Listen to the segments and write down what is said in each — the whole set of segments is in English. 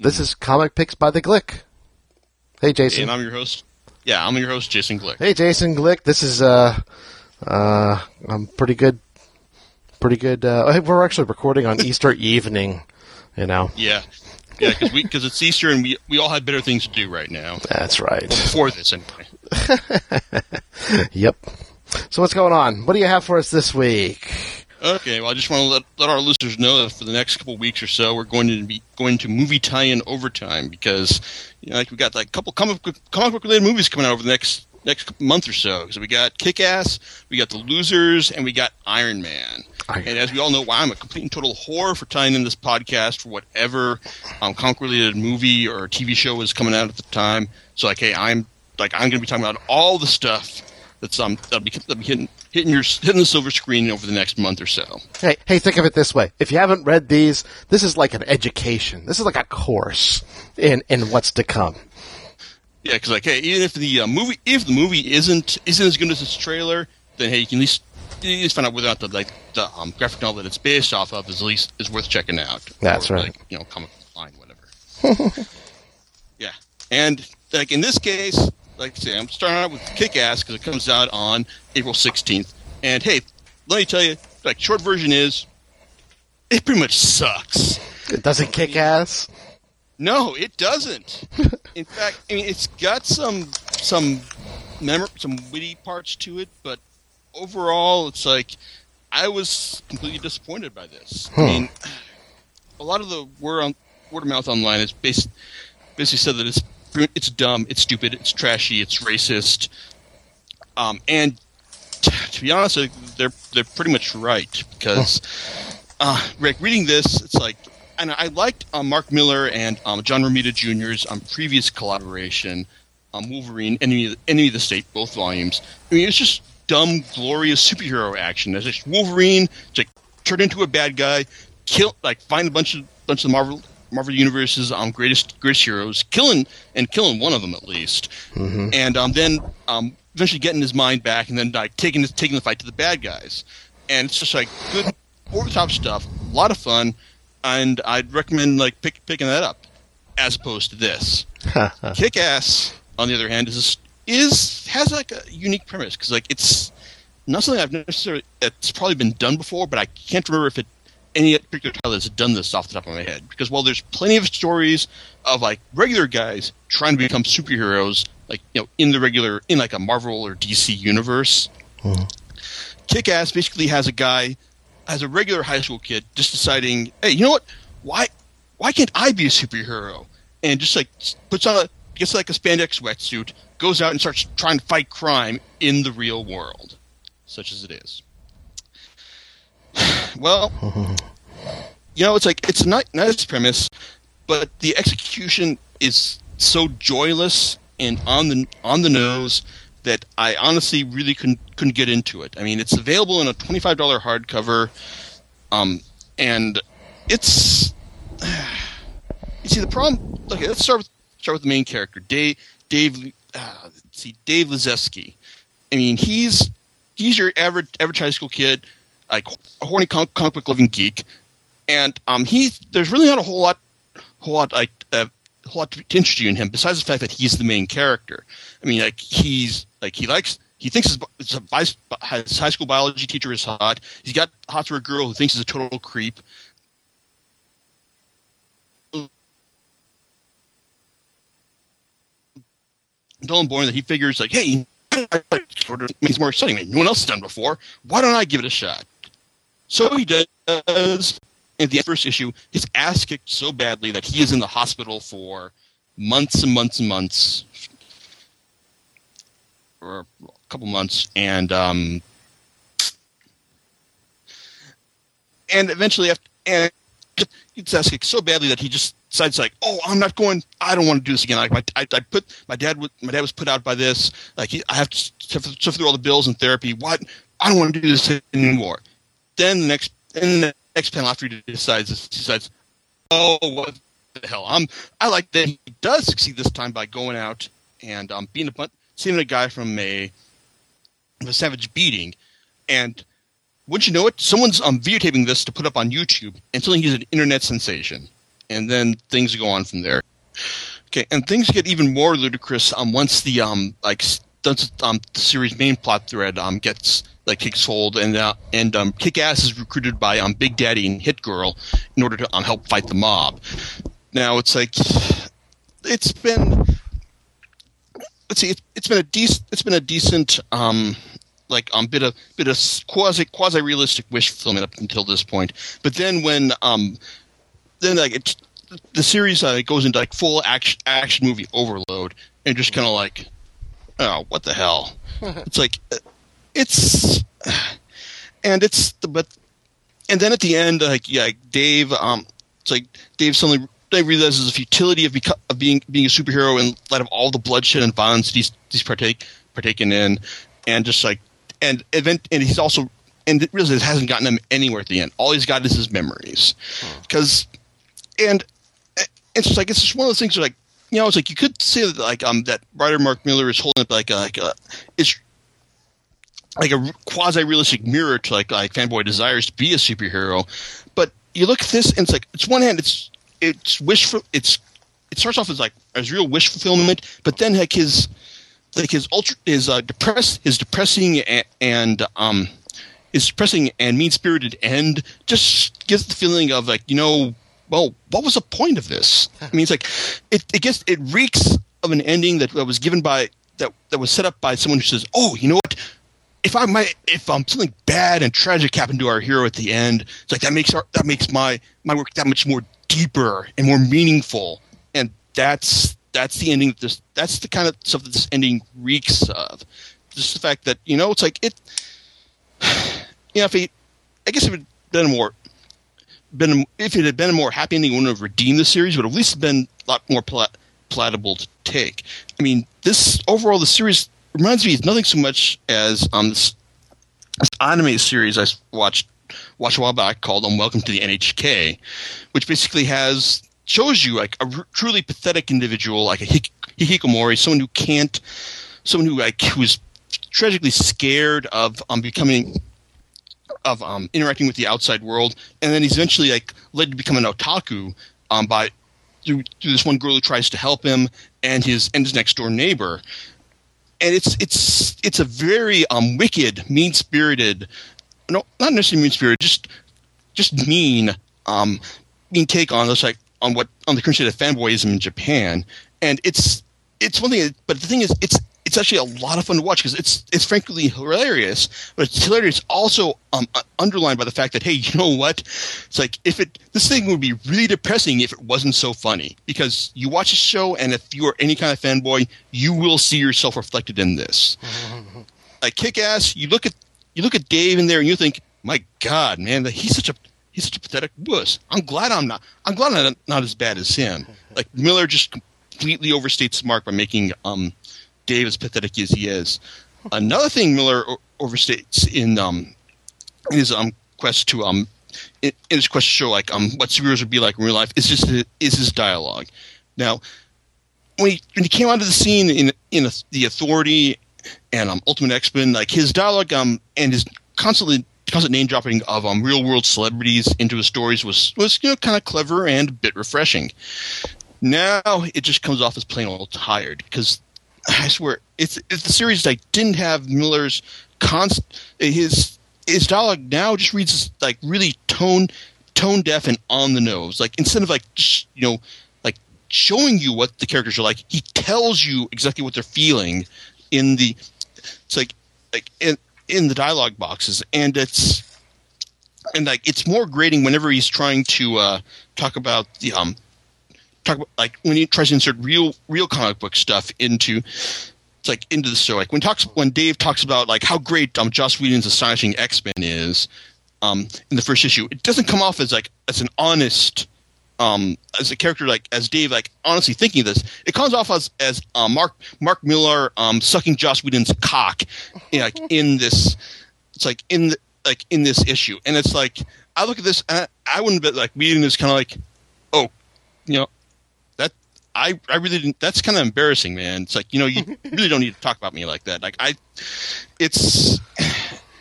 This is Comic Picks by the Glick. Hey, Jason. And I'm your host. Yeah, I'm your host, Jason Glick. Hey, Jason Glick. This is uh, uh, I'm pretty good. Pretty good. Uh, we're actually recording on Easter evening. You know. Yeah. Yeah, because we because it's Easter and we we all have better things to do right now. That's right. Before this, anyway. yep. So what's going on? What do you have for us this week? Okay, well, I just want to let, let our listeners know that for the next couple weeks or so, we're going to be going to movie tie-in overtime because, you know, like we got like a couple comic book, comic book related movies coming out over the next next month or so. So we got Kick Ass, we got The Losers, and we got Iron Man. Iron and as we all know, well, I'm a complete and total whore for tying in this podcast for whatever um, comic related movie or TV show is coming out at the time. So like, hey, I'm like I'm going to be talking about all the stuff that's um that'll be, that'll be hitting hitting your hitting the silver screen over the next month or so. Hey, hey, think of it this way: if you haven't read these, this is like an education. This is like a course in in what's to come. Yeah, because like, hey, even if the uh, movie if the movie isn't isn't as good as its trailer, then hey, you can at least you at least find out whether or not the like the um, graphic novel that it's based off of is at least is worth checking out. That's or, right. Like, you know, comic line, whatever. yeah, and like in this case, like I say, I'm starting out with Kick Ass because it comes out on April 16th. And hey, let me tell you, like, short version is, it pretty much sucks. It doesn't kick ass. No, it doesn't. In fact, I mean, it's got some some mem- some witty parts to it, but overall, it's like I was completely disappointed by this. I mean, a lot of the word on word of mouth online is based, basically said that it's it's dumb, it's stupid, it's trashy, it's racist, um, and t- to be honest, they're they're pretty much right because, uh, Rick, reading this, it's like, and I liked um, Mark Millar and um, John Romita Jr.'s um, previous collaboration, um, Wolverine, Enemy of, the, Enemy of the State, both volumes. I mean, it's just dumb, glorious superhero action. It's just Wolverine, just like, turn into a bad guy, kill, like find a bunch of bunch of Marvel Marvel Universe's um, greatest greatest heroes, killing and killing one of them at least, mm-hmm. and um, then um, eventually getting his mind back, and then like taking taking the fight to the bad guys, and it's just like good over the top stuff, a lot of fun, and I'd recommend like pick, picking that up as opposed to this. Kick Ass, on the other hand, is is has like a unique premise because like it's not something I've necessarily it's probably been done before, but I can't remember if it any particular title that's done this off the top of my head. Because while there's plenty of stories of like regular guys trying to become superheroes, like you know, in the regular in like a Marvel or DC universe, mm-hmm. Kick Ass basically has a guy as a regular high school kid just deciding, hey, you know what? Why why can't I be a superhero? And just like puts on a gets like a spandex sweatsuit, goes out and starts trying to fight crime in the real world, such as it is. Well, you know, it's like it's a nice premise, but the execution is so joyless and on the on the nose that I honestly really couldn't couldn't get into it. I mean, it's available in a twenty five dollar hardcover, um, and it's you see the problem. Okay, let's start with start with the main character, Dave. Dave, uh, see, Dave Lizewski. I mean, he's he's your average average high school kid like a horny comic, comic book loving geek, and um, he there's really not a whole lot, whole lot like uh, a whole lot to interest you in him besides the fact that he's the main character. I mean, like he's like he likes he thinks his, his, his high school biology teacher is hot. He's got hot for a girl who thinks he's a total creep. Dylan Bourne that he figures like, hey, sort of makes more exciting. No one else has done before. Why don't I give it a shot? So he does. In the first issue, his ass kicked so badly that he is in the hospital for months and months and months, or a couple months, and um, and eventually, after, and his ass kicked so badly that he just decides like, oh, I'm not going. I don't want to do this again. Like my, I, I put my dad. My dad was put out by this. Like he, I have to suffer through all the bills and therapy. What? I don't want to do this anymore. Then the next, then the next panel after he decides, decides, oh, what the hell? I'm. I like that he does succeed this time by going out and um, being a saving a guy from a, a savage beating, and wouldn't you know it? Someone's um, videotaping this to put up on YouTube, and suddenly he's an internet sensation and then things go on from there. Okay, and things get even more ludicrous um, once the um like once um the series main plot thread um gets like takes hold and uh, and um Kick Ass is recruited by um Big Daddy and Hit Girl in order to um help fight the mob. Now it's like it's been let's see it, it's been a decent it's been a decent um like um bit of bit of quasi quasi realistic wish fulfillment up until this point. But then when um then like it, the series uh, goes into like full action action movie overload and just kind of like oh what the hell it's like it's and it's the but and then at the end like yeah Dave um it's like Dave suddenly Dave realizes the futility of, beco- of being being a superhero in light of all the bloodshed and violence he's he's partake partaken in and just like and event and he's also and it realizes it hasn't gotten him anywhere at the end. All he's got is his memories. Because and it's just like it's just one of those things where like you know it's like you could say that like um that writer Mark Millar is holding up like a, like a it's like a quasi realistic mirror to like like fanboy desires to be a superhero, but you look at this and it's like it's one hand it's it's wish for it's it starts off as like as real wish fulfillment, but then like his like his ultra his uh, depressed his depressing and, and um his depressing and mean spirited end just gives the feeling of like you know well, what was the point of this? I mean, it's like it, it gets it reeks of an ending that, that was given by that that was set up by someone who says, "Oh, you know what? If I might, if um something bad and tragic happened to our hero at the end, it's like that makes our that makes my my work that much more deeper and more meaningful." And that's that's the ending. That this that's the kind of stuff that this ending reeks of. Just the fact that you know it's like it. You know, if I guess if it been more been if it had been a more happy ending, it wouldn't have redeemed the series. Would have at least been a lot more plat- palatable to take. I mean, this overall the series reminds me of nothing so much as um this, this anime series I watched watched a while back called um, Welcome to the NHK, which basically has shows you like a r- truly pathetic individual like a hik- hikikomori, someone who can't, someone who like who's tragically scared of um becoming of um, interacting with the outside world, and then he's eventually like led to become an otaku um, by through, through this one girl who tries to help him and his and his next door neighbor. And it's it's it's a very um, wicked, mean spirited, no, not necessarily mean spirited, just just mean um, mean take on this like on what on the current state of fanboyism in Japan. And it's it's one thing, but the thing is, it's it's actually a lot of fun to watch because it's it's frankly hilarious, but it's hilarious also um, underlined by the fact that hey, you know what? It's like if it this thing would be really depressing if it wasn't so funny because you watch a show and if you are any kind of fanboy, you will see yourself reflected in this. like Kick Ass, you look at you look at Dave in there and you think, my God, man, that he's such a he's such a pathetic wuss. I'm glad I'm not. I'm glad I'm not, not as bad as him. Like Millar just completely overstates the mark by making um Dave as pathetic as he is. Another thing Millar overstates in um his um quest to um in, in his quest to show like um what superheroes would be like in real life is just is his dialogue. Now, when he when he came onto the scene in in a, the Authority and um Ultimate X Men, like his dialogue um and his constantly constant name dropping of um real world celebrities into his stories was was you know kind of clever and a bit refreshing. Now it just comes off as plain old tired because I swear, it's, it's the series like didn't have Millar's const his his dialogue now just reads like really tone tone deaf and on the nose. Like instead of like you know like showing you what the characters are like, he tells you exactly what they're feeling in the it's like like in in the dialogue boxes, and it's and like it's more grating whenever he's trying to uh, talk about the um talk about like when he tries to insert real real comic book stuff into it's like into the show. Like when talks when Dave talks about like how great um Joss Whedon's astonishing X Men is um in the first issue, it doesn't come off as like as an honest um as a character like as Dave like honestly thinking this. It comes off as as uh, Mark Mark Millar um sucking Joss Whedon's cock you know, like in this it's like in the, like in this issue and it's like I look at this I, I wouldn't be like reading this kind of like oh you know I, I really didn't. That's kind of embarrassing, man. It's like you know, you really don't need to talk about me like that. Like I, it's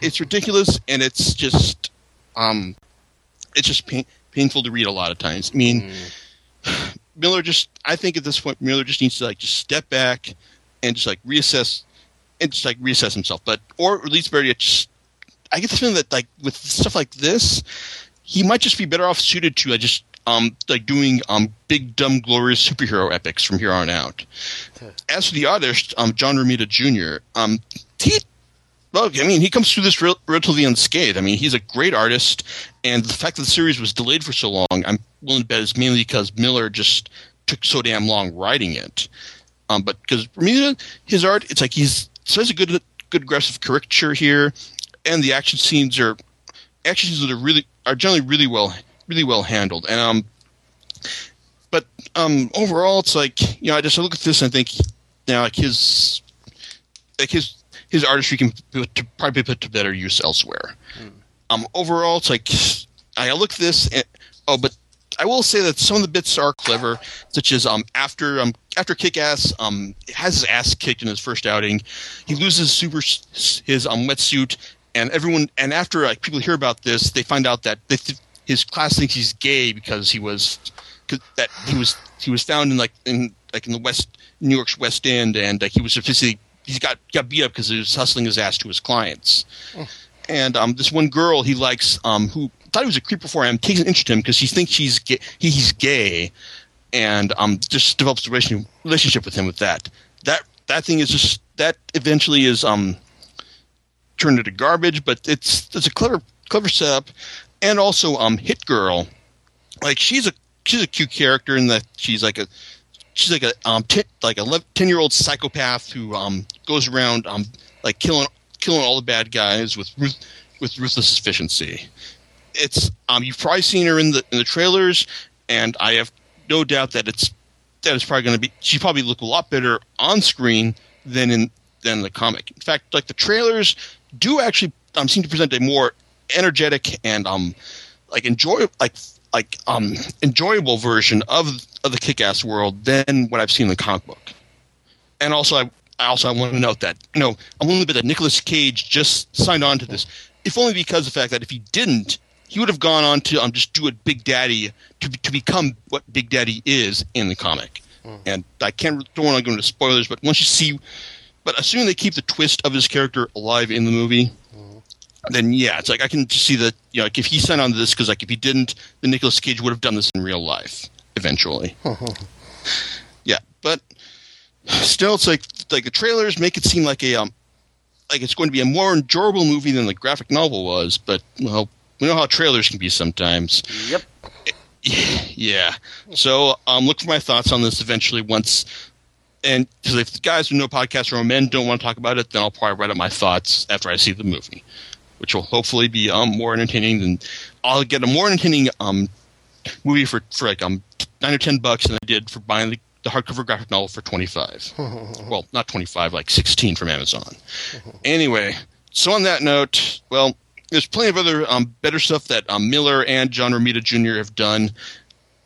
it's ridiculous, and it's just um, it's just pain, painful to read a lot of times. I mean, mm. Millar just I think at this point Millar just needs to like just step back and just like reassess and just like reassess himself. But or at least yet, just I get the feeling that like with stuff like this, he might just be better off suited to uh, just um like doing um big dumb glorious superhero epics from here on out. As for the artist, um John Romita Jr. um he well, I mean, he comes through this rel- relatively unscathed. I mean, he's a great artist, and the fact that the series was delayed for so long, I'm willing to bet is mainly because Millar just took so damn long writing it. Um, but because Romita, his art, it's like he's so has a good, good aggressive caricature here, and the action scenes are action scenes that are really are generally really well, really well handled. And um, but um, overall, it's like you know, I just look at this and I think, you know, like his, like his his artistry can put to, probably be put to better use elsewhere. Mm. Um, overall, it's like I look at this. And, oh, but I will say that some of the bits are clever, such as um after um after Kick-Ass um has his ass kicked in his first outing, he loses super his um wetsuit, and everyone and after like people hear about this, they find out that th- his class thinks he's gay because he was cause that he was he was found in like in like in the west New York's West End, and like he was sophisticated he got got beat up because he was hustling his ass to his clients. Oh. And um, this one girl he likes, um, who thought he was a creep before him, takes an interest in him because he thinks he's gay, he, he's gay, and um, just develops a relationship, relationship with him with that. That that thing is just that eventually is um turned into garbage, but it's it's a clever clever setup, and also um Hit Girl, like she's a she's a cute character in that she's like a she's like a um t- like a ten year old psychopath who um goes around um like killing killing all the bad guys with ruth- with ruthless efficiency. It's um you've probably seen her in the in the trailers, and I have no doubt that it's that it's probably going to be she probably look a lot better on screen than in than the comic. In fact, like the trailers do actually um seem to present a more energetic and um like enjoy like like um enjoyable version of of the kick-ass world than what I've seen in the comic book. And also I I also I want to note that you know I'm willing to bet that Nicolas Cage just signed on to this, if only because of the fact that if he didn't, he would have gone on to um just do it Big Daddy to to become what Big Daddy is in the comic. Mm. And I can't don't want to go into spoilers, but once you see, but assuming they keep the twist of his character alive in the movie. Then yeah, it's like I can just see that you know like if he signed on to this because like if he didn't, then Nicolas Cage would have done this in real life eventually. yeah, but still, it's like like the trailers make it seem like a um like it's going to be a more enjoyable movie than the graphic novel was. But well, we know how trailers can be sometimes. Yep. Yeah. So um, look for my thoughts on this eventually once. And because if the guys who know podcasts or men don't want to talk about it, then I'll probably write up my thoughts after I see the movie, which will hopefully be um, more entertaining than I'll get a more entertaining um, movie for, for like um nine or ten bucks than I did for buying the the hardcover graphic novel for 25. well, not 25, like 16 from Amazon. anyway, so on that note, well, there's plenty of other um, better stuff that um, Millar and John Romita Jr. have done,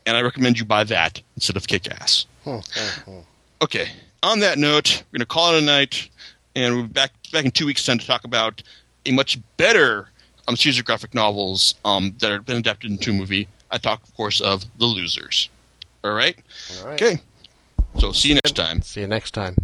and I recommend you buy that instead of Kick Ass. okay, on that note, we're going to call it a night, and we'll be back, back in two weeks' time to talk about a much better um, series of graphic novels um, that have been adapted into a movie. I talk, of course, of The Losers. All right? All right. Okay. So see you next time. See you next time.